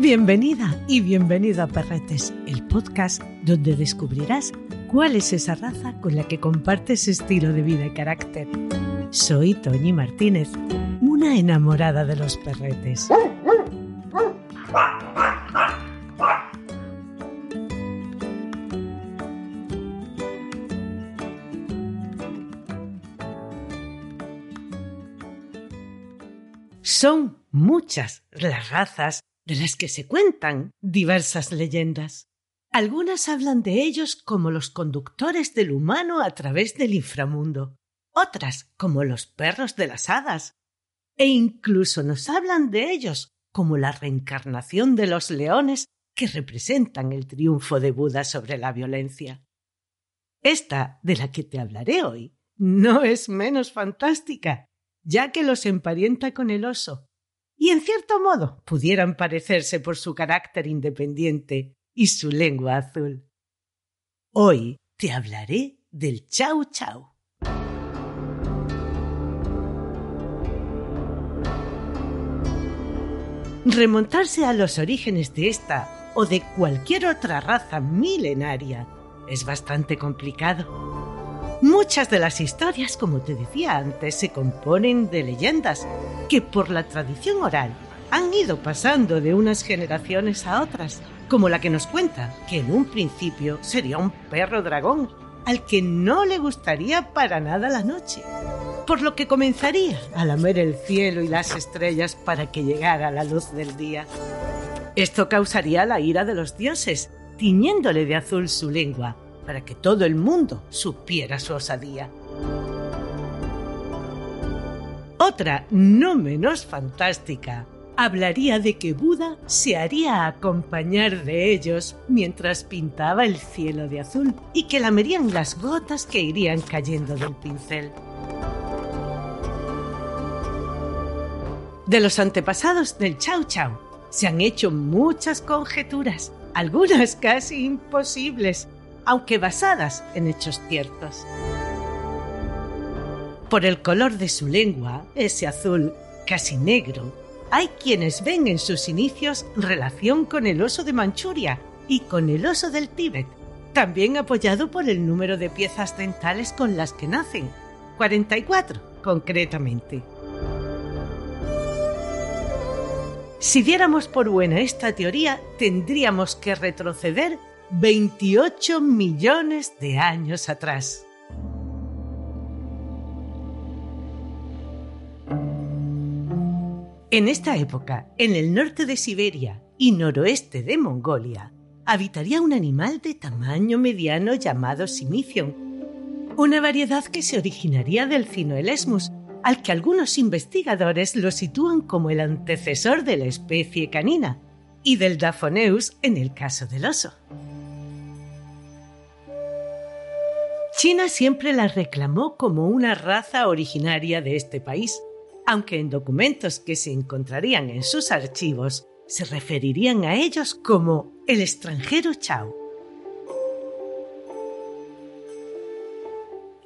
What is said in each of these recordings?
Bienvenida y bienvenido a Perretes, el podcast donde descubrirás cuál es esa raza con la que compartes estilo de vida y carácter. Soy Toñi Martínez, una enamorada de los perretes. Son muchas las razas de las que se cuentan diversas leyendas. Algunas hablan de ellos como los conductores del humano a través del inframundo, otras como los perros de las hadas, e incluso nos hablan de ellos como la reencarnación de los leones que representan el triunfo de Buda sobre la violencia. Esta de la que te hablaré hoy no es menos fantástica, ya que los emparenta con el oso, y en cierto modo pudieran parecerse por su carácter independiente y su lengua azul. Hoy te hablaré del chau chau. Remontarse a los orígenes de esta o de cualquier otra raza milenaria es bastante complicado. Muchas de las historias, como te decía antes, se componen de leyendas que por la tradición oral han ido pasando de unas generaciones a otras, como la que nos cuenta que en un principio sería un perro dragón al que no le gustaría para nada la noche, por lo que comenzaría a lamer el cielo y las estrellas para que llegara la luz del día. Esto causaría la ira de los dioses, tiñéndole de azul su lengua, para que todo el mundo supiera su osadía. Otra, no menos fantástica, hablaría de que Buda se haría acompañar de ellos mientras pintaba el cielo de azul y que lamerían las gotas que irían cayendo del pincel. De los antepasados del Chau Chau se han hecho muchas conjeturas, algunas casi imposibles, aunque basadas en hechos ciertos. Por el color de su lengua, ese azul casi negro, hay quienes ven en sus inicios relación con el oso de Manchuria y con el oso del Tíbet, también apoyado por el número de piezas dentales con las que nacen, 44 concretamente. Si diéramos por buena esta teoría, tendríamos que retroceder 28 millones de años atrás. En esta época, en el norte de Siberia y noroeste de Mongolia, habitaría un animal de tamaño mediano llamado Simicion, una variedad que se originaría del Cinoelesmus, al que algunos investigadores lo sitúan como el antecesor de la especie canina, y del Daphoneus en el caso del oso. China siempre la reclamó como una raza originaria de este país, aunque en documentos que se encontrarían en sus archivos se referirían a ellos como el extranjero Chao.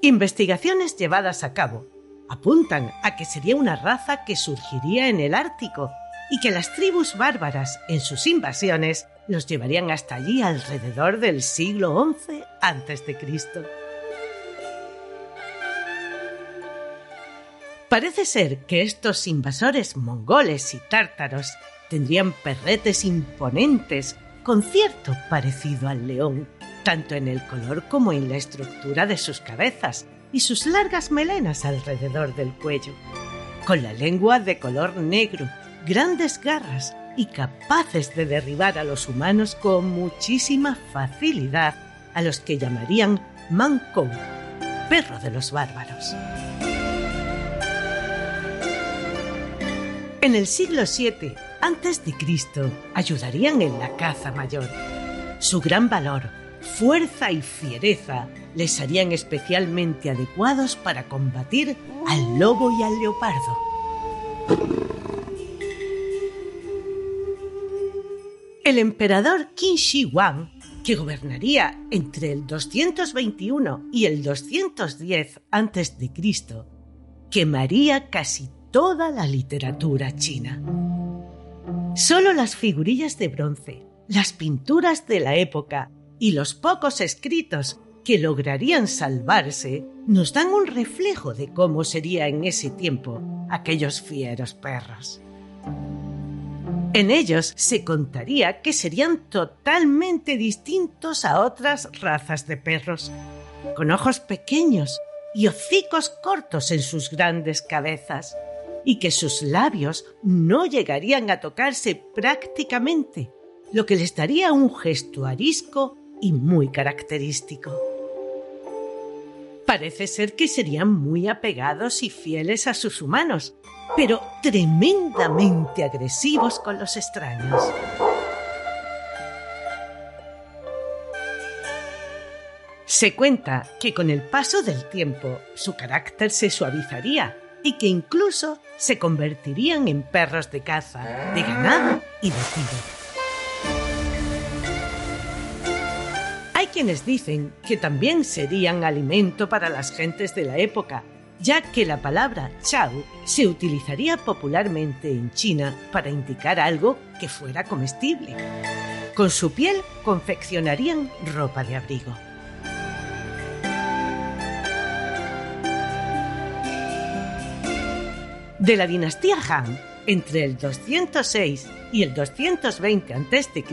Investigaciones llevadas a cabo apuntan a que sería una raza que surgiría en el Ártico y que las tribus bárbaras en sus invasiones los llevarían hasta allí alrededor del siglo XI a.C. Parece ser que estos invasores mongoles y tártaros tendrían perretes imponentes con cierto parecido al león, tanto en el color como en la estructura de sus cabezas y sus largas melenas alrededor del cuello, con la lengua de color negro, grandes garras y capaces de derribar a los humanos con muchísima facilidad, a los que llamarían Mankou, perro de los bárbaros. En el siglo VII a.C. ayudarían en la caza mayor. Su gran valor, fuerza y fiereza les harían especialmente adecuados para combatir al lobo y al leopardo. El emperador Qin Shi Huang, que gobernaría entre el 221 y el 210 a.C., quemaría casi toda la literatura china. Solo las figurillas de bronce, las pinturas de la época y los pocos escritos que lograrían salvarse nos dan un reflejo de cómo sería en ese tiempo aquellos fieros perros. En ellos se contaría que serían totalmente distintos a otras razas de perros, con ojos pequeños y hocicos cortos en sus grandes cabezas, y que sus labios no llegarían a tocarse prácticamente, lo que les daría un gesto arisco y muy característico. Parece ser que serían muy apegados y fieles a sus humanos, pero tremendamente agresivos con los extraños. Se cuenta que con el paso del tiempo su carácter se suavizaría y que incluso se convertirían en perros de caza, de ganado y de tiro. Hay quienes dicen que también serían alimento para las gentes de la época, ya que la palabra chao se utilizaría popularmente en China para indicar algo que fuera comestible. Con su piel confeccionarían ropa de abrigo. De la dinastía Han, entre el 206 y el 220 a.C.,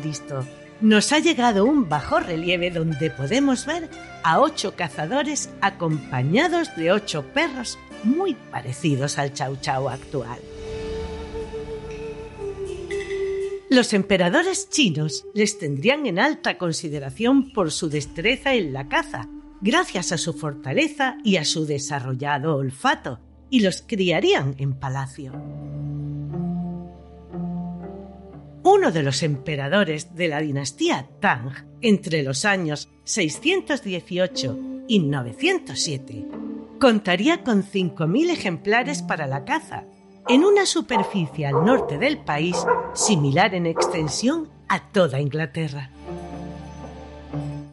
nos ha llegado un bajo relieve donde podemos ver a ocho cazadores acompañados de ocho perros muy parecidos al chau chau actual. Los emperadores chinos les tendrían en alta consideración por su destreza en la caza, gracias a su fortaleza y a su desarrollado olfato, y los criarían en palacio uno de los emperadores de la dinastía Tang entre los años 618 y 907, contaría con 5.000 ejemplares para la caza, en una superficie al norte del país similar en extensión a toda Inglaterra.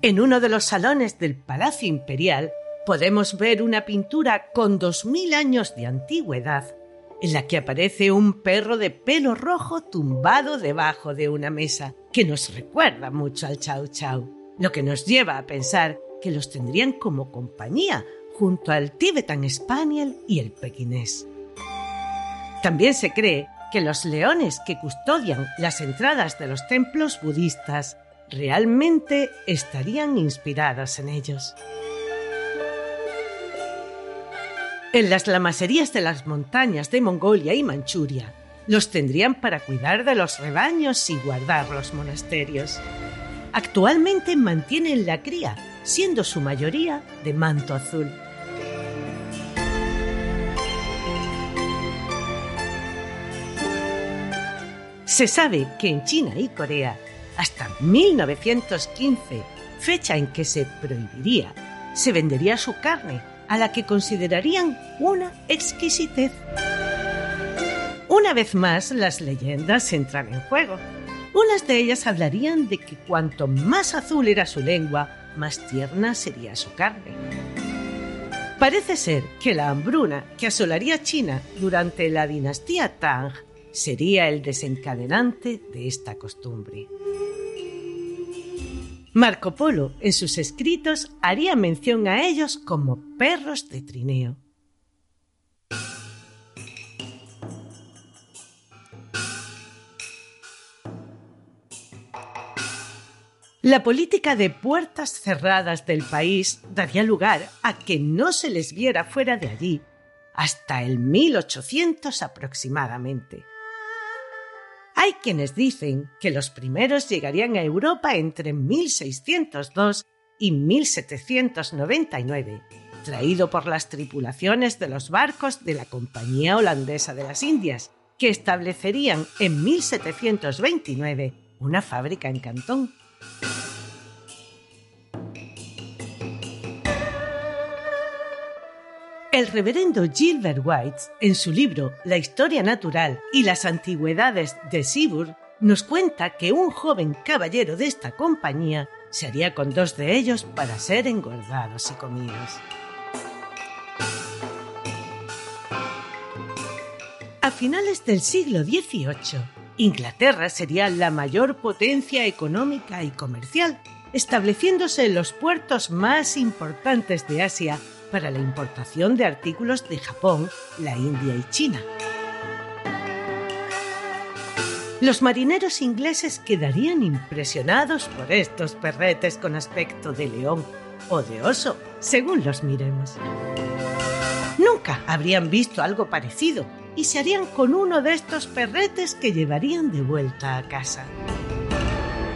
En uno de los salones del Palacio Imperial podemos ver una pintura con 2.000 años de antigüedad en la que aparece un perro de pelo rojo tumbado debajo de una mesa, que nos recuerda mucho al Chau Chau, lo que nos lleva a pensar que los tendrían como compañía junto al Tibetan Spaniel y el pequinés. También se cree que los leones que custodian las entradas de los templos budistas realmente estarían inspirados en ellos. En las lamaserías de las montañas de Mongolia y Manchuria, los tendrían para cuidar de los rebaños y guardar los monasterios. Actualmente mantienen la cría, siendo su mayoría de manto azul. Se sabe que en China y Corea, hasta 1915, fecha en que se prohibiría, se vendería su carne a la que considerarían una exquisitez. Una vez más, las leyendas entran en juego. Unas de ellas hablarían de que cuanto más azul era su lengua, más tierna sería su carne. Parece ser que la hambruna que asolaría China durante la dinastía Tang sería el desencadenante de esta costumbre. Marco Polo en sus escritos haría mención a ellos como perros de trineo. La política de puertas cerradas del país daría lugar a que no se les viera fuera de allí hasta el 1800 aproximadamente. Hay quienes dicen que los primeros llegarían a Europa entre 1602 y 1799, traído por las tripulaciones de los barcos de la Compañía Holandesa de las Indias, que establecerían en 1729 una fábrica en Cantón. El reverendo Gilbert White, en su libro La historia natural y las antigüedades de Sibur, nos cuenta que un joven caballero de esta compañía se haría con dos de ellos para ser engordados y comidos. A finales del siglo XVIII, Inglaterra sería la mayor potencia económica y comercial, estableciéndose en los puertos más importantes de Asia para la importación de artículos de Japón, la India y China. Los marineros ingleses quedarían impresionados por estos perretes con aspecto de león o de oso, según los miremos. Nunca habrían visto algo parecido y se harían con uno de estos perretes que llevarían de vuelta a casa.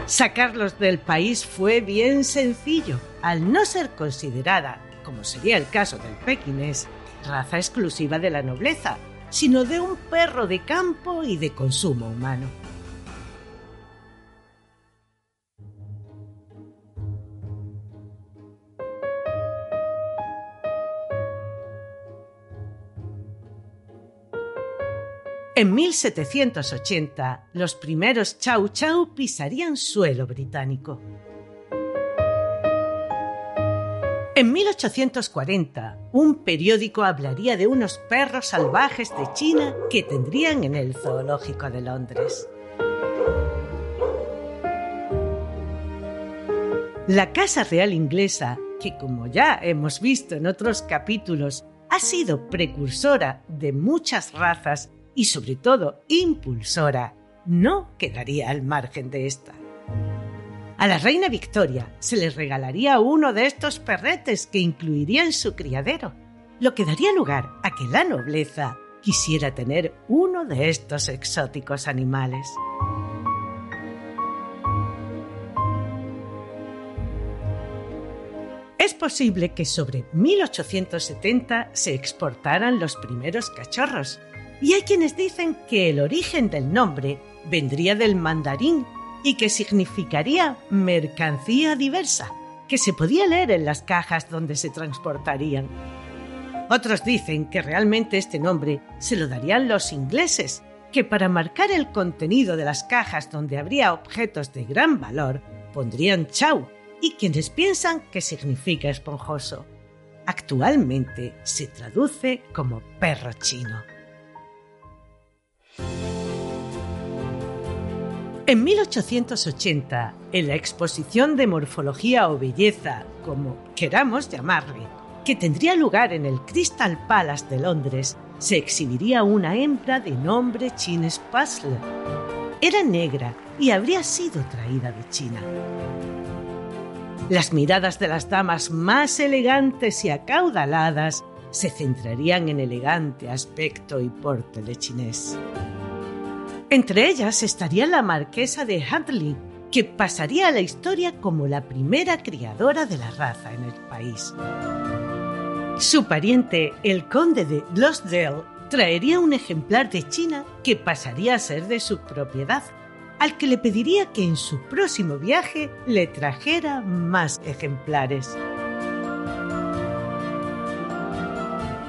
Sacarlos del país fue bien sencillo, al no ser considerada, como sería el caso del pequinés, raza exclusiva de la nobleza, sino de un perro de campo y de consumo humano. En 1780, los primeros Chau Chau pisarían suelo británico. En 1840, un periódico hablaría de unos perros salvajes de China que tendrían en el zoológico de Londres. La Casa Real inglesa, que como ya hemos visto en otros capítulos, ha sido precursora de muchas razas y sobre todo impulsora, no quedaría al margen de esta. A la reina Victoria se le regalaría uno de estos perretes que incluiría en su criadero, lo que daría lugar a que la nobleza quisiera tener uno de estos exóticos animales. Es posible que sobre 1870 se exportaran los primeros cachorros, y hay quienes dicen que el origen del nombre vendría del mandarín y que significaría mercancía diversa, que se podía leer en las cajas donde se transportarían. Otros dicen que realmente este nombre se lo darían los ingleses, que para marcar el contenido de las cajas donde habría objetos de gran valor, pondrían chau, y quienes piensan que significa esponjoso. Actualmente se traduce como perro chino. En 1880, en la exposición de morfología o belleza, como queramos llamarle, que tendría lugar en el Crystal Palace de Londres, se exhibiría una hembra de nombre Chines Puzzle. Era negra y habría sido traída de China. Las miradas de las damas más elegantes y acaudaladas se centrarían en elegante aspecto y porte de chinés. Entre ellas estaría la marquesa de Huntley, que pasaría a la historia como la primera criadora de la raza en el país. Su pariente, el conde de Lostdale, traería un ejemplar de China que pasaría a ser de su propiedad, al que le pediría que en su próximo viaje le trajera más ejemplares.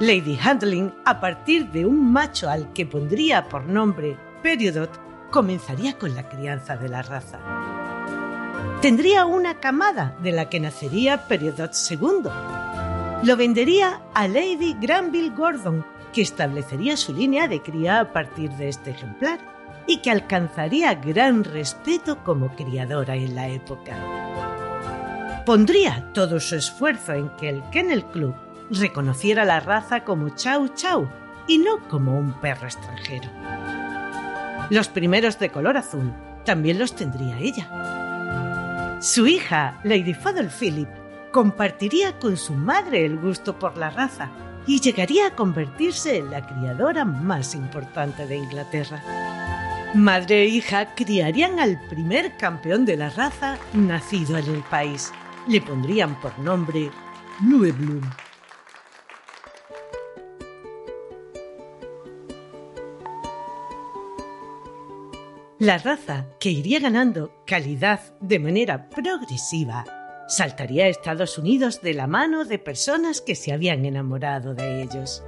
Lady Handling, a partir de un macho al que pondría por nombre Periodot, comenzaría con la crianza de la raza. Tendría una camada de la que nacería Periodot II. Lo vendería a Lady Granville Gordon, que establecería su línea de cría a partir de este ejemplar y que alcanzaría gran respeto como criadora en la época. Pondría todo su esfuerzo en que el Kennel Club reconociera la raza como Chau Chau y no como un perro extranjero. Los primeros de color azul también los tendría ella. Su hija, Lady Fadel Philip, compartiría con su madre el gusto por la raza y llegaría a convertirse en la criadora más importante de Inglaterra. Madre e hija criarían al primer campeón de la raza nacido en el país. Le pondrían por nombre Blue Bloom. La raza, que iría ganando calidad de manera progresiva, saltaría a Estados Unidos de la mano de personas que se habían enamorado de ellos.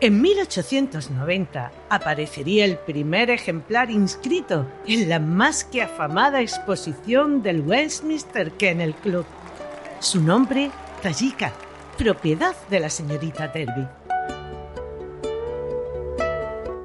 En 1890 aparecería el primer ejemplar inscrito en la más que afamada exposición del Westminster Kennel Club. Su nombre, Tajika, propiedad de la señorita Derby.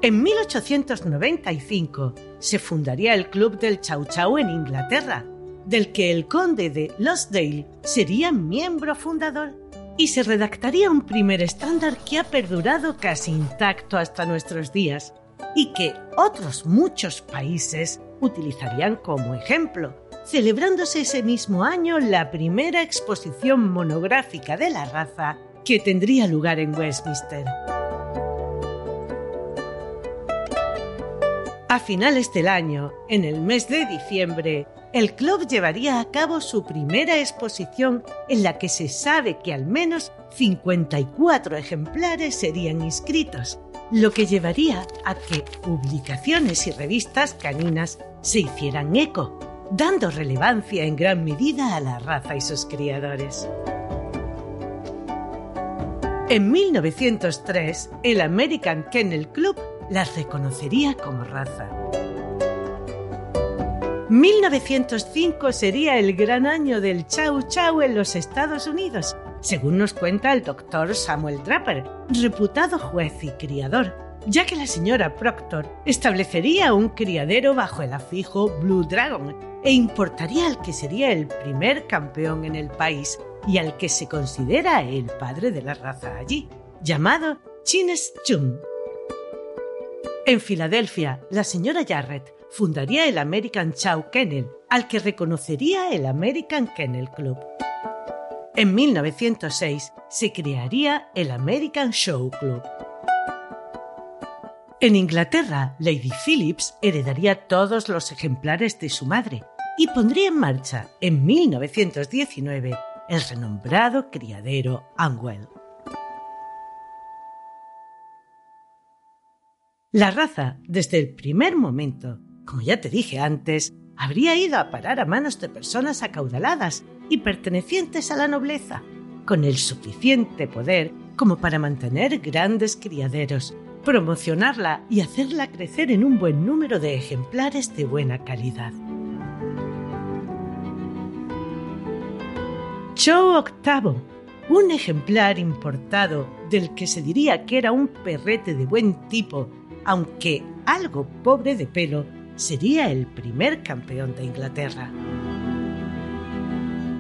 En 1895 se fundaría el Club del Chau Chau en Inglaterra, del que el conde de Losdale sería miembro fundador y se redactaría un primer estándar que ha perdurado casi intacto hasta nuestros días y que otros muchos países utilizarían como ejemplo, celebrándose ese mismo año la primera exposición monográfica de la raza que tendría lugar en Westminster. A finales del año, en el mes de diciembre, el club llevaría a cabo su primera exposición en la que se sabe que al menos 54 ejemplares serían inscritos, lo que llevaría a que publicaciones y revistas caninas se hicieran eco, dando relevancia en gran medida a la raza y sus criadores. En 1903, el American Kennel Club las reconocería como raza. 1905 sería el gran año del Chau Chau en los Estados Unidos, según nos cuenta el doctor Samuel Draper, reputado juez y criador, ya que la señora Proctor establecería un criadero bajo el afijo Blue Dragon e importaría al que sería el primer campeón en el país y al que se considera el padre de la raza allí, llamado Chines Chung. En Filadelfia, la señora Jarrett fundaría el American Chow Kennel, al que reconocería el American Kennel Club. En 1906 se crearía el American Show Club. En Inglaterra, Lady Phillips heredaría todos los ejemplares de su madre y pondría en marcha en 1919 el renombrado criadero Angwell. La raza, desde el primer momento, como ya te dije antes, habría ido a parar a manos de personas acaudaladas y pertenecientes a la nobleza, con el suficiente poder como para mantener grandes criaderos, promocionarla y hacerla crecer en un buen número de ejemplares de buena calidad. Show octavo, un ejemplar importado del que se diría que era un perrete de buen tipo, aunque algo pobre de pelo, sería el primer campeón de Inglaterra.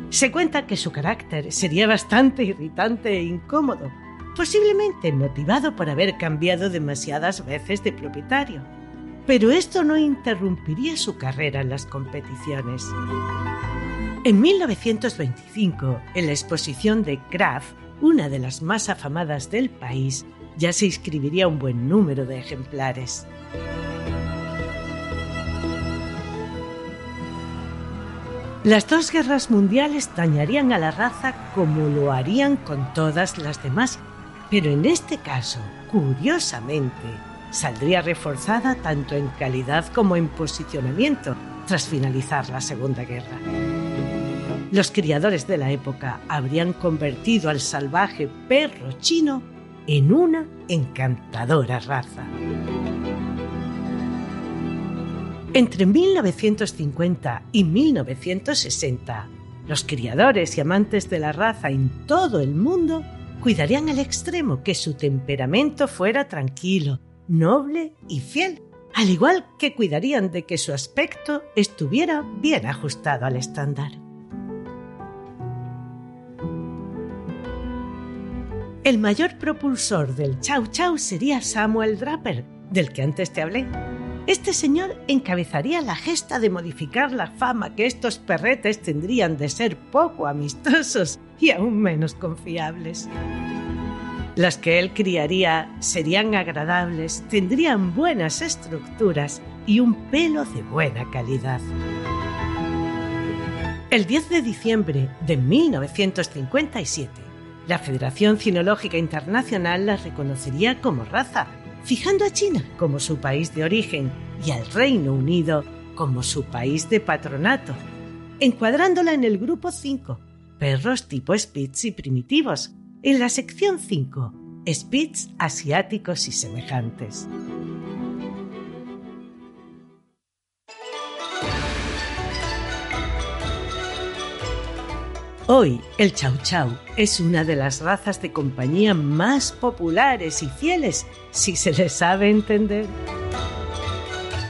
Se cuenta que su carácter sería bastante irritante e incómodo, posiblemente motivado por haber cambiado demasiadas veces de propietario. Pero esto no interrumpiría su carrera en las competiciones. En 1925, en la exposición de Kraft, una de las más afamadas del país, ya se inscribiría un buen número de ejemplares. Las dos guerras mundiales dañarían a la raza como lo harían con todas las demás, pero en este caso, curiosamente, saldría reforzada tanto en calidad como en posicionamiento tras finalizar la Segunda Guerra. Los criadores de la época habrían convertido al salvaje perro chino en una encantadora raza. Entre 1950 y 1960, los criadores y amantes de la raza en todo el mundo cuidarían al extremo que su temperamento fuera tranquilo, noble y fiel, al igual que cuidarían de que su aspecto estuviera bien ajustado al estándar. El mayor propulsor del Chau Chau sería Samuel Draper, del que antes te hablé este señor encabezaría la gesta de modificar la fama que estos perretes tendrían de ser poco amistosos y aún menos confiables. Las que él criaría serían agradables, tendrían buenas estructuras y un pelo de buena calidad. El 10 de diciembre de 1957, la Federación Cinológica Internacional las reconocería como raza fijando a China como su país de origen y al Reino Unido como su país de patronato, encuadrándola en el grupo 5, perros tipo Spitz y primitivos, en la sección 5, Spitz asiáticos y semejantes. Hoy el Chau Chau es una de las razas de compañía más populares y fieles, si se le sabe entender.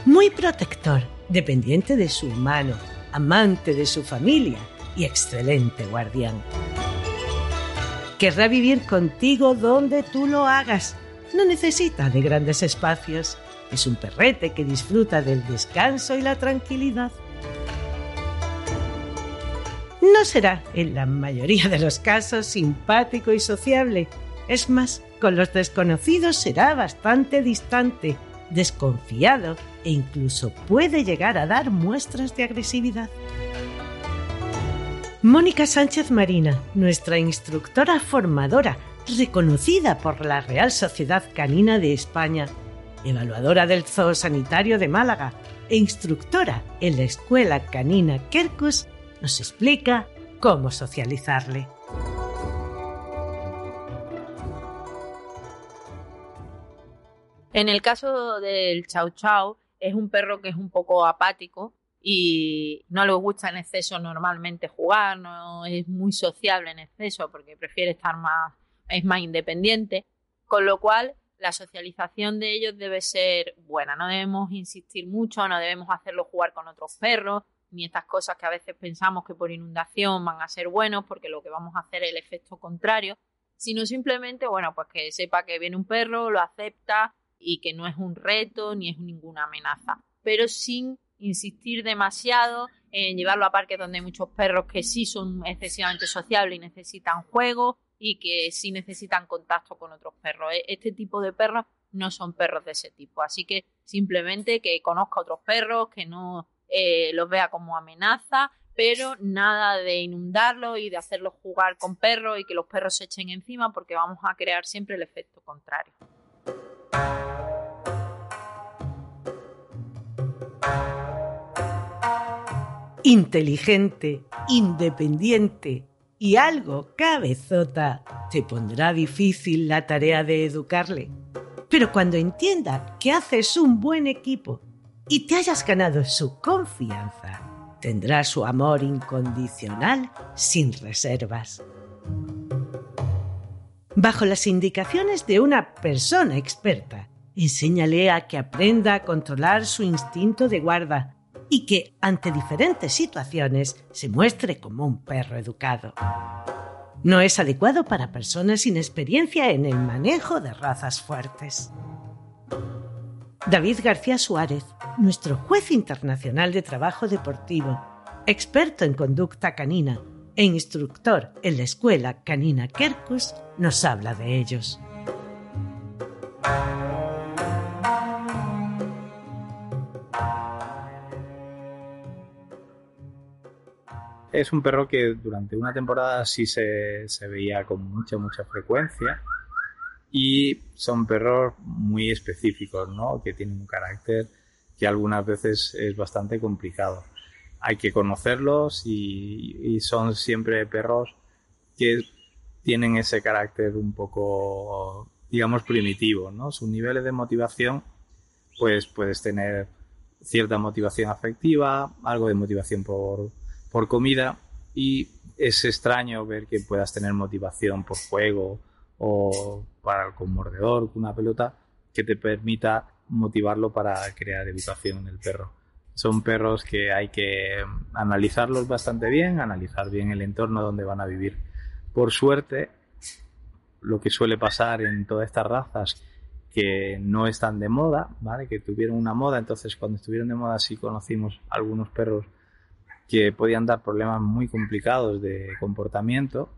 Muy protector, dependiente de su humano, amante de su familia y excelente guardián. Querrá vivir contigo donde tú lo hagas. No necesita de grandes espacios. Es un perrete que disfruta del descanso y la tranquilidad no será, en la mayoría de los casos, simpático y sociable. Es más, con los desconocidos será bastante distante, desconfiado e incluso puede llegar a dar muestras de agresividad. Mónica Sánchez Marina, nuestra instructora formadora, reconocida por la Real Sociedad Canina de España, evaluadora del Zoo Sanitario de Málaga e instructora en la Escuela Canina Kerkus, nos explica cómo socializarle. En el caso del Chau Chau, es un perro que es un poco apático y no le gusta en exceso normalmente jugar, no es muy sociable en exceso porque prefiere estar más, es más independiente, con lo cual la socialización de ellos debe ser buena, no debemos insistir mucho, no debemos hacerlo jugar con otros perros, ni estas cosas que a veces pensamos que por inundación van a ser buenos porque lo que vamos a hacer es el efecto contrario, sino simplemente, bueno, pues que sepa que viene un perro, lo acepta y que no es un reto ni es ninguna amenaza, pero sin insistir demasiado en llevarlo a parques donde hay muchos perros que sí son excesivamente sociables y necesitan juego y que sí necesitan contacto con otros perros. E-, este tipo de perros no son perros de ese tipo, así que simplemente que conozca otros perros, que no eh, los vea como amenaza, pero nada de inundarlo y de hacerlos jugar con perros y que los perros se echen encima porque vamos a crear siempre el efecto contrario. Inteligente, independiente y algo cabezota, te pondrá difícil la tarea de educarle. Pero cuando entienda que haces un buen equipo y te hayas ganado su confianza, tendrás su amor incondicional sin reservas. Bajo las indicaciones de una persona experta, enséñale a que aprenda a controlar su instinto de guarda y que, ante diferentes situaciones, se muestre como un perro educado. No es adecuado para personas sin experiencia en el manejo de razas fuertes. David García Suárez, nuestro juez internacional de trabajo deportivo, experto en conducta canina e instructor en la escuela canina Kerkus, nos habla de ellos. Es un perro que durante una temporada sí se, veía con mucha, mucha frecuencia y son perros muy específicos, ¿no? Que tienen un carácter que algunas veces es bastante complicado. Hay que conocerlos y, son siempre perros que tienen ese carácter un poco, digamos, primitivo, ¿no? Sus niveles de motivación, pues puedes tener cierta motivación afectiva, algo de motivación por, por comida y es extraño ver que puedas tener motivación por juego o para con mordedor, con una pelota, que te permita motivarlo para crear educación en el perro. Son perros que hay que analizarlos bastante bien, analizar bien el entorno donde van a vivir. Por suerte, lo que suele pasar en todas estas razas que no están de moda, ¿vale? Que tuvieron una moda, entonces cuando estuvieron de moda sí conocimos algunos perros que podían dar problemas muy complicados de comportamiento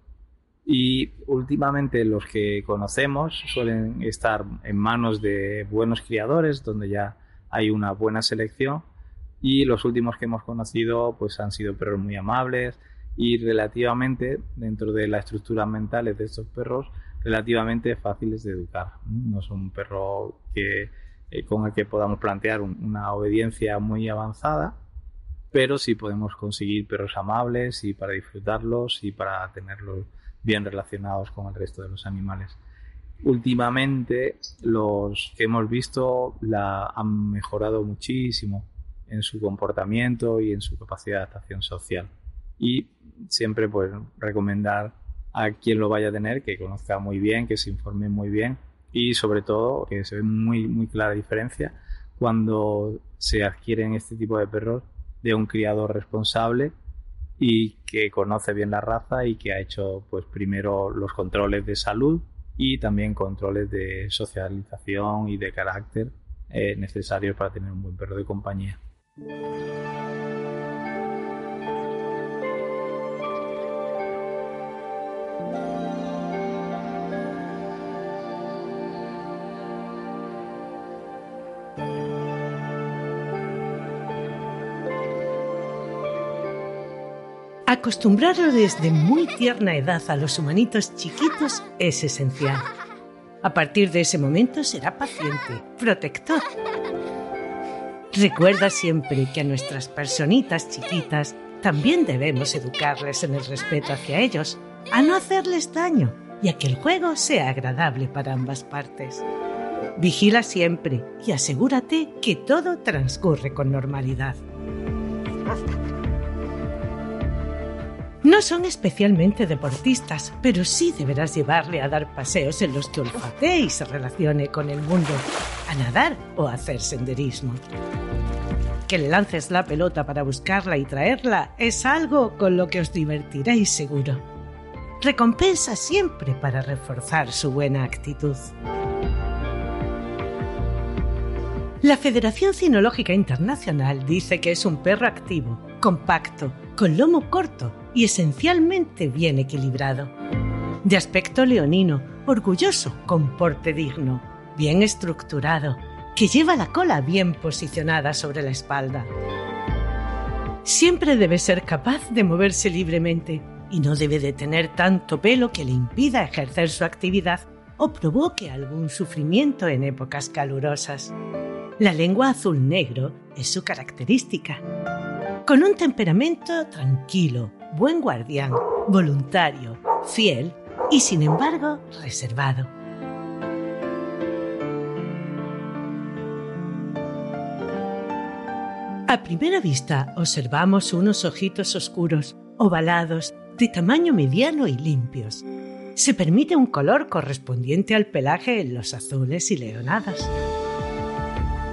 y últimamente los que conocemos suelen estar en manos de buenos criadores, donde ya hay una buena selección. Y los últimos que hemos conocido pues han sido perros muy amables y relativamente dentro de las estructuras mentales de estos perros relativamente fáciles de educar. No son un perro que, eh, con el que podamos plantear una obediencia muy avanzada, pero sí podemos conseguir perros amables y para disfrutarlos y para tenerlos bien relacionados con el resto de los animales. Últimamente los que hemos visto la han mejorado muchísimo en su comportamiento y en su capacidad de adaptación social. Y siempre pues recomendar a quien lo vaya a tener que conozca muy bien, que se informe muy bien y sobre todo que se ve muy muy clara diferencia cuando se adquieren este tipo de perros de un criador responsable y que conoce bien la raza y que ha hecho pues primero los controles de salud y también controles de socialización y de carácter eh, necesarios para tener un buen perro de compañía. Acostumbrarlo desde muy tierna edad a los humanitos chiquitos es esencial. A partir de ese momento será paciente, protector. Recuerda siempre que a nuestras personitas chiquitas también debemos educarles en el respeto hacia ellos, a no hacerles daño y a que el juego sea agradable para ambas partes. Vigila siempre y asegúrate que todo transcurre con normalidad. No son especialmente deportistas, pero sí deberás llevarle a dar paseos en los que olfatee y se relacione con el mundo, a nadar o hacer senderismo. Que le lances la pelota para buscarla y traerla es algo con lo que os divertiréis seguro. Recompensa siempre para reforzar su buena actitud. La Federación Cinológica Internacional dice que es un perro activo, compacto, con lomo corto y esencialmente bien equilibrado. De aspecto leonino, orgulloso, con porte digno, bien estructurado, que lleva la cola bien posicionada sobre la espalda. Siempre debe ser capaz de moverse libremente y no debe de tener tanto pelo que le impida ejercer su actividad o provoque algún sufrimiento en épocas calurosas. La lengua azul-negro es su característica. Con un temperamento tranquilo, buen guardián, voluntario, fiel y sin embargo reservado. A primera vista observamos unos ojitos oscuros, ovalados, de tamaño mediano y limpios. Se permite un color correspondiente al pelaje en los azules y leonadas.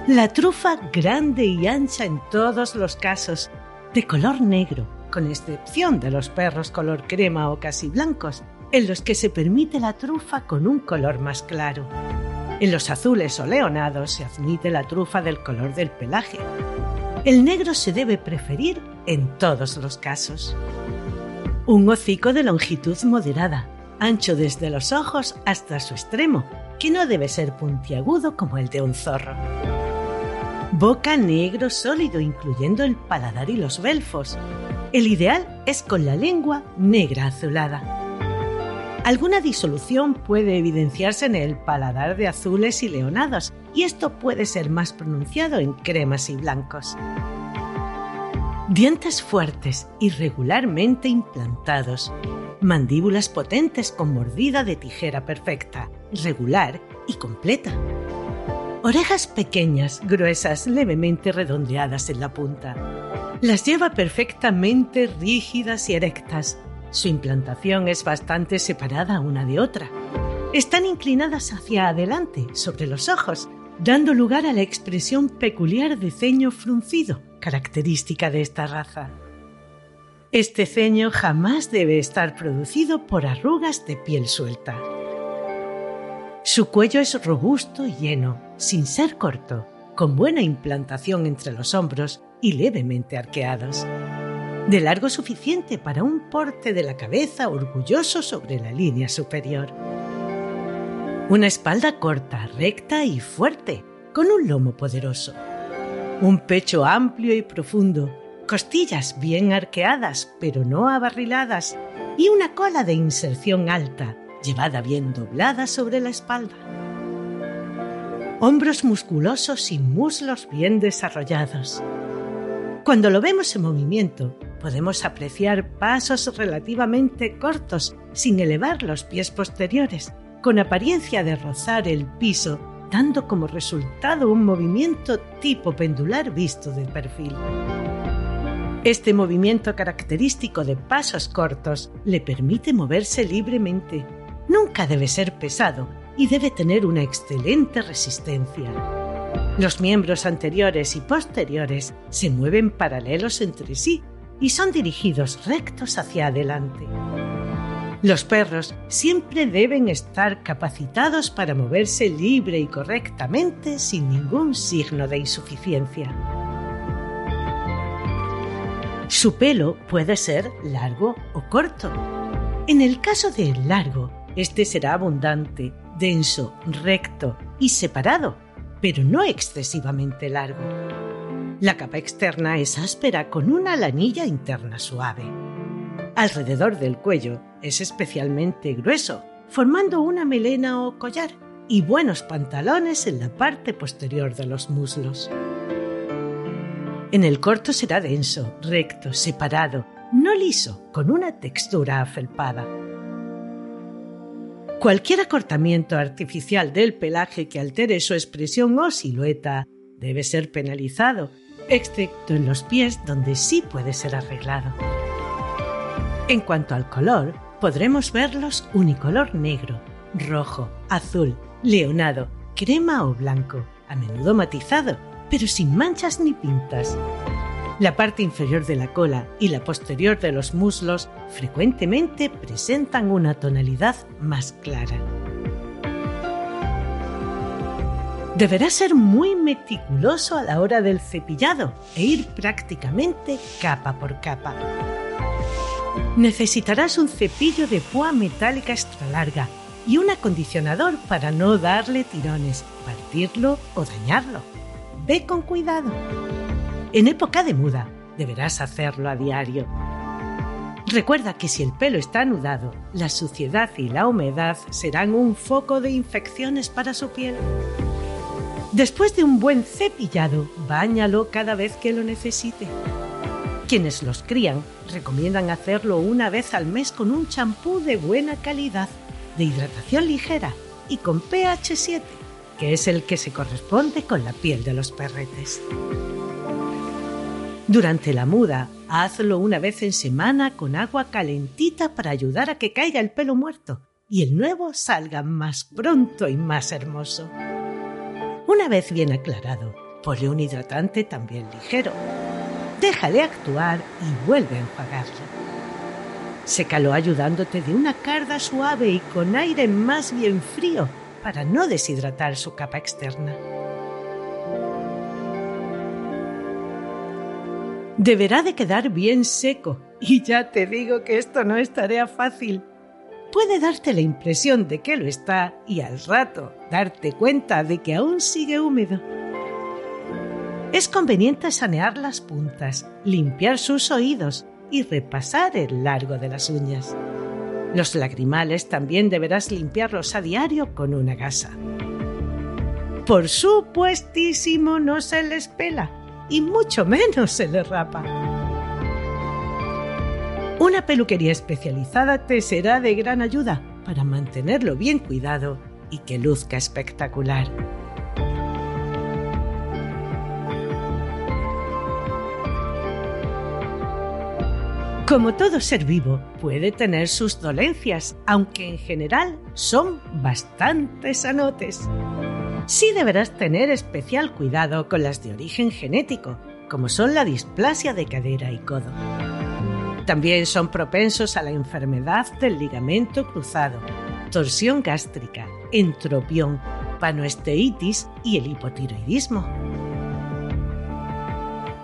La trufa grande y ancha en todos los casos, de color negro, con excepción de los perros color crema o casi blancos, en los que se permite la trufa con un color más claro. En los azules o leonados se admite la trufa del color del pelaje. El negro se debe preferir en todos los casos. Un hocico de longitud moderada, ancho desde los ojos hasta su extremo, que no debe ser puntiagudo como el de un zorro. Boca negro sólido, incluyendo el paladar y los belfos. El ideal es con la lengua negra azulada. Alguna disolución puede evidenciarse en el paladar de azules y leonados, y esto puede ser más pronunciado en cremas y blancos. Dientes fuertes, irregularmente implantados. Mandíbulas potentes con mordida de tijera perfecta, regular y completa. Orejas pequeñas, gruesas, levemente redondeadas en la punta. Las lleva perfectamente rígidas y erectas. Su implantación es bastante separada una de otra. Están inclinadas hacia adelante, sobre los ojos, dando lugar a la expresión peculiar de ceño fruncido, característica de esta raza. Este ceño jamás debe estar producido por arrugas de piel suelta. Su cuello es robusto y lleno, sin ser corto, con buena implantación entre los hombros y levemente arqueados. De largo suficiente para un porte de la cabeza orgulloso sobre la línea superior. Una espalda corta, recta y fuerte, con un lomo poderoso. Un pecho amplio y profundo, costillas bien arqueadas pero no abarriladas y una cola de inserción alta, llevada bien doblada sobre la espalda. Hombros musculosos y muslos bien desarrollados. Cuando lo vemos en movimiento, podemos apreciar pasos relativamente cortos sin elevar los pies posteriores, con apariencia de rozar el piso, dando como resultado un movimiento tipo pendular visto de perfil. Este movimiento característico de pasos cortos le permite moverse libremente. Nunca debe ser pesado y debe tener una excelente resistencia. Los miembros anteriores y posteriores se mueven paralelos entre sí y son dirigidos rectos hacia adelante. Los perros siempre deben estar capacitados para moverse libre y correctamente sin ningún signo de insuficiencia. Su pelo puede ser largo o corto. En el caso de largo, este será abundante, denso, recto y separado, pero no excesivamente largo. La capa externa es áspera con una lanilla interna suave. Alrededor del cuello es especialmente grueso, formando una melena o collar y buenos pantalones en la parte posterior de los muslos. En el corto será denso, recto, separado, no liso, con una textura afelpada. Cualquier acortamiento artificial del pelaje que altere su expresión o silueta debe ser penalizado, excepto en los pies donde sí puede ser arreglado. En cuanto al color, podremos verlos unicolor negro, rojo, azul, leonado, crema o blanco, a menudo matizado pero sin manchas ni pintas. La parte inferior de la cola y la posterior de los muslos frecuentemente presentan una tonalidad más clara. Deberá ser muy meticuloso a la hora del cepillado e ir prácticamente capa por capa. Necesitarás un cepillo de púa metálica extra larga y un acondicionador para no darle tirones, partirlo o dañarlo. Ve con cuidado. En época de muda, deberás hacerlo a diario. Recuerda que si el pelo está anudado, la suciedad y la humedad serán un foco de infecciones para su piel. Después de un buen cepillado, báñalo cada vez que lo necesite. Quienes los crían recomiendan hacerlo una vez al mes con un champú de buena calidad, de hidratación ligera y con pH 7 que es el que se corresponde con la piel de los perretes. Durante la muda, hazlo una vez en semana con agua calentita para ayudar a que caiga el pelo muerto y el nuevo salga más pronto y más hermoso. Una vez bien aclarado, ponle un hidratante también ligero. Déjale actuar y vuelve a enjuagarlo. Sécalo ayudándote de una carga suave y con aire más bien frío para no deshidratar su capa externa. Deberá de quedar bien seco y ya te digo que esto no es tarea fácil. Puede darte la impresión de que lo está y al rato darte cuenta de que aún sigue húmedo. Es conveniente sanear las puntas, limpiar sus oídos y repasar el largo de las uñas. Los lagrimales también deberás limpiarlos a diario con una gasa. Por supuestísimo no se les pela y mucho menos se les rapa. Una peluquería especializada te será de gran ayuda para mantenerlo bien cuidado y que luzca espectacular. Como todo ser vivo, puede tener sus dolencias, aunque en general son bastante sanotes. Sí deberás tener especial cuidado con las de origen genético, como son la displasia de cadera y codo. También son propensos a la enfermedad del ligamento cruzado, torsión gástrica, entropión, panoesteitis y el hipotiroidismo.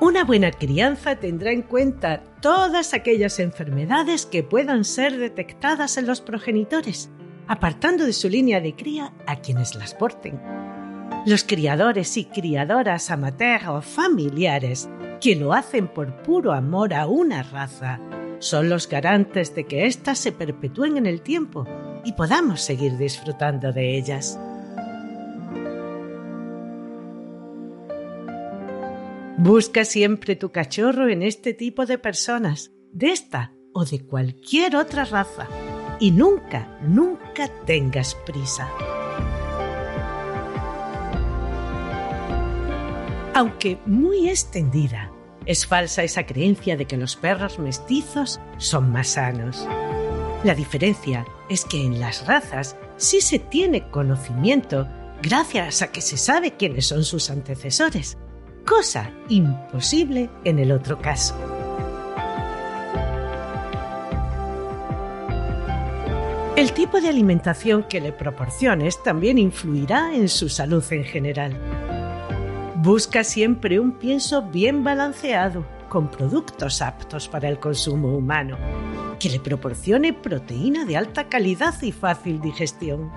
Una buena crianza tendrá en cuenta todas aquellas enfermedades que puedan ser detectadas en los progenitores, apartando de su línea de cría a quienes las porten. Los criadores y criadoras amateurs o familiares que lo hacen por puro amor a una raza son los garantes de que éstas se perpetúen en el tiempo y podamos seguir disfrutando de ellas. Busca siempre tu cachorro en este tipo de personas, de esta o de cualquier otra raza, y nunca, nunca tengas prisa. Aunque muy extendida, es falsa esa creencia de que los perros mestizos son más sanos. La diferencia es que en las razas sí se tiene conocimiento gracias a que se sabe quiénes son sus antecesores cosa imposible en el otro caso. El tipo de alimentación que le proporciones también influirá en su salud en general. Busca siempre un pienso bien balanceado, con productos aptos para el consumo humano, que le proporcione proteína de alta calidad y fácil digestión,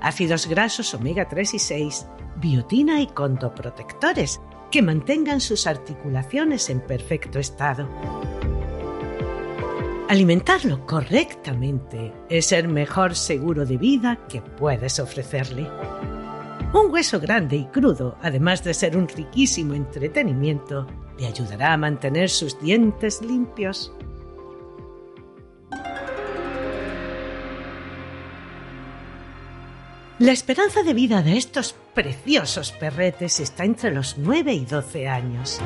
ácidos grasos omega 3 y 6, biotina y condoprotectores que mantengan sus articulaciones en perfecto estado. Alimentarlo correctamente es el mejor seguro de vida que puedes ofrecerle. Un hueso grande y crudo, además de ser un riquísimo entretenimiento, le ayudará a mantener sus dientes limpios. La esperanza de vida de estos preciosos perretes está entre los 9 y 12 años.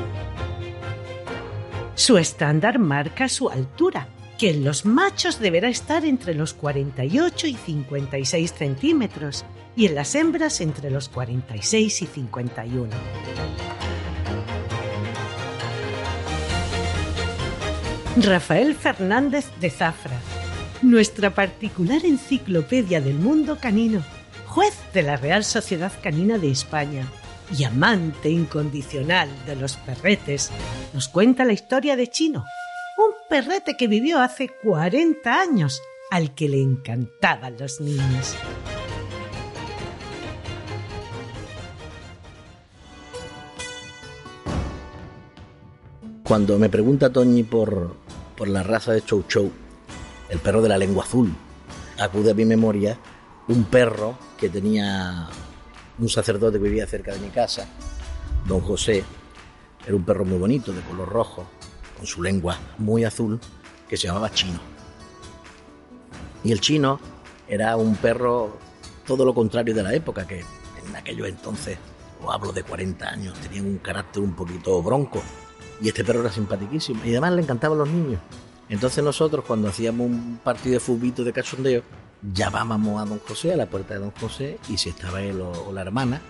Su estándar marca su altura, que en los machos deberá estar entre los 48 y 56 centímetros y en las hembras entre los 46 y 51. Rafael Fernández de Zafra, nuestra particular enciclopedia del mundo canino juez de la Real Sociedad Canina de España y amante incondicional de los perretes, nos cuenta la historia de Chino, perrete que vivió hace 40 años, al que le encantaban los niños. Cuando me pregunta Toñi por, por la raza de Chow Chow, el perro de la lengua azul, acude a mi memoria un perro que tenía un sacerdote que vivía cerca de mi casa, don José, era un perro muy bonito, de color rojo, con su lengua muy azul, que se llamaba Chino. Y el Chino era un perro todo lo contrario de la época, que en aquellos entonces, o hablo de 40 años, tenía un carácter un poquito bronco. Y este perro era simpaticísimo. Y además le encantaban los niños. Entonces nosotros cuando hacíamos un partido de fútbol de cachondeo, llamábamos a don José, a la puerta de don José, y si estaba él o, la hermana,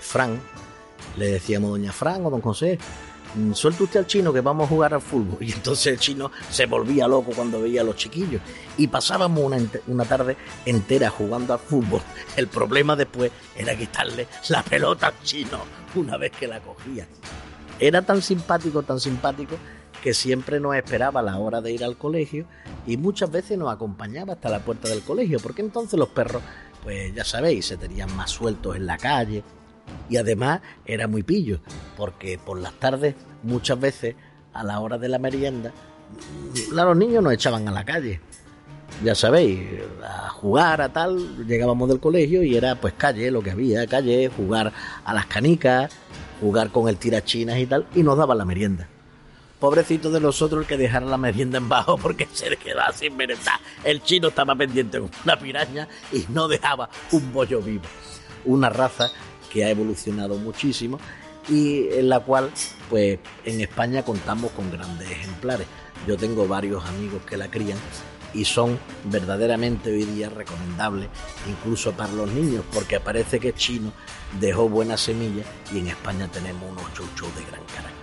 Fran, le decíamos doña Fran o don José, suelta usted al chino que vamos a jugar al fútbol. Y entonces el chino se volvía loco cuando veía a los chiquillos. Y pasábamos una, una, tarde entera jugando al fútbol. El problema después era quitarle la pelota al chino una vez que la cogía. Era tan simpático, tan simpático, que siempre nos esperaba a la hora de ir al colegio y muchas veces nos acompañaba hasta la puerta del colegio, porque entonces los perros, pues ya sabéis, se tenían más sueltos en la calle y además era muy pillo, porque por las tardes muchas veces a la hora de la merienda los niños nos echaban a la calle. Ya sabéis, a jugar a tal, llegábamos del colegio y era pues calle, lo que había, calle, jugar a las canicas, jugar con el tirachinas y tal, y nos daban la merienda. Pobrecito de nosotros el que dejara la merienda en bajo porque se quedaba sin merendar. El chino estaba pendiente con una piraña y no dejaba un bollo vivo. Una raza que ha evolucionado muchísimo y en la cual, pues, en España contamos con grandes ejemplares. Yo tengo varios amigos que la crían y son verdaderamente hoy día recomendables, incluso para los niños, porque parece que chino dejó buenas semillas y en España tenemos unos chuchos de gran carácter.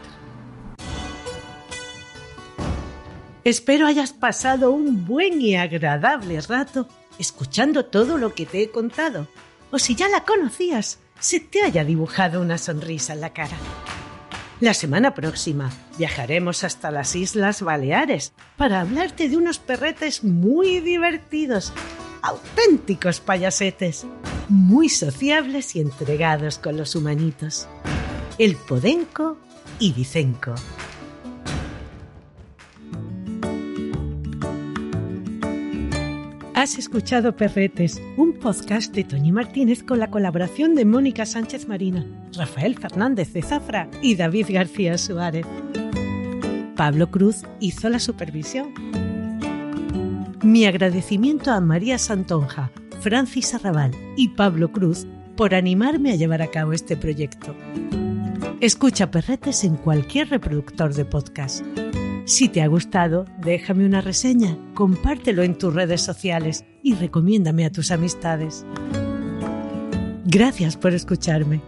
Espero hayas pasado un buen y agradable rato escuchando todo lo que te he contado, o si ya la conocías, se te haya dibujado una sonrisa en la cara. La semana próxima viajaremos hasta las Islas Baleares para hablarte de unos perretes muy divertidos, auténticos payasetes, muy sociables y entregados con los humanitos. El Podenco y Vicenco. Has escuchado Perretes, un podcast de Toñi Martínez con la colaboración de Mónica Sánchez Marina, Rafael Fernández de Zafra y David García Suárez. Pablo Cruz hizo la supervisión. Mi agradecimiento a María Santonja, Francis Arrabal y Pablo Cruz por animarme a llevar a cabo este proyecto. Escucha Perretes en cualquier reproductor de podcast. Si te ha gustado, déjame una reseña, compártelo en tus redes sociales y recomiéndame a tus amistades. Gracias por escucharme.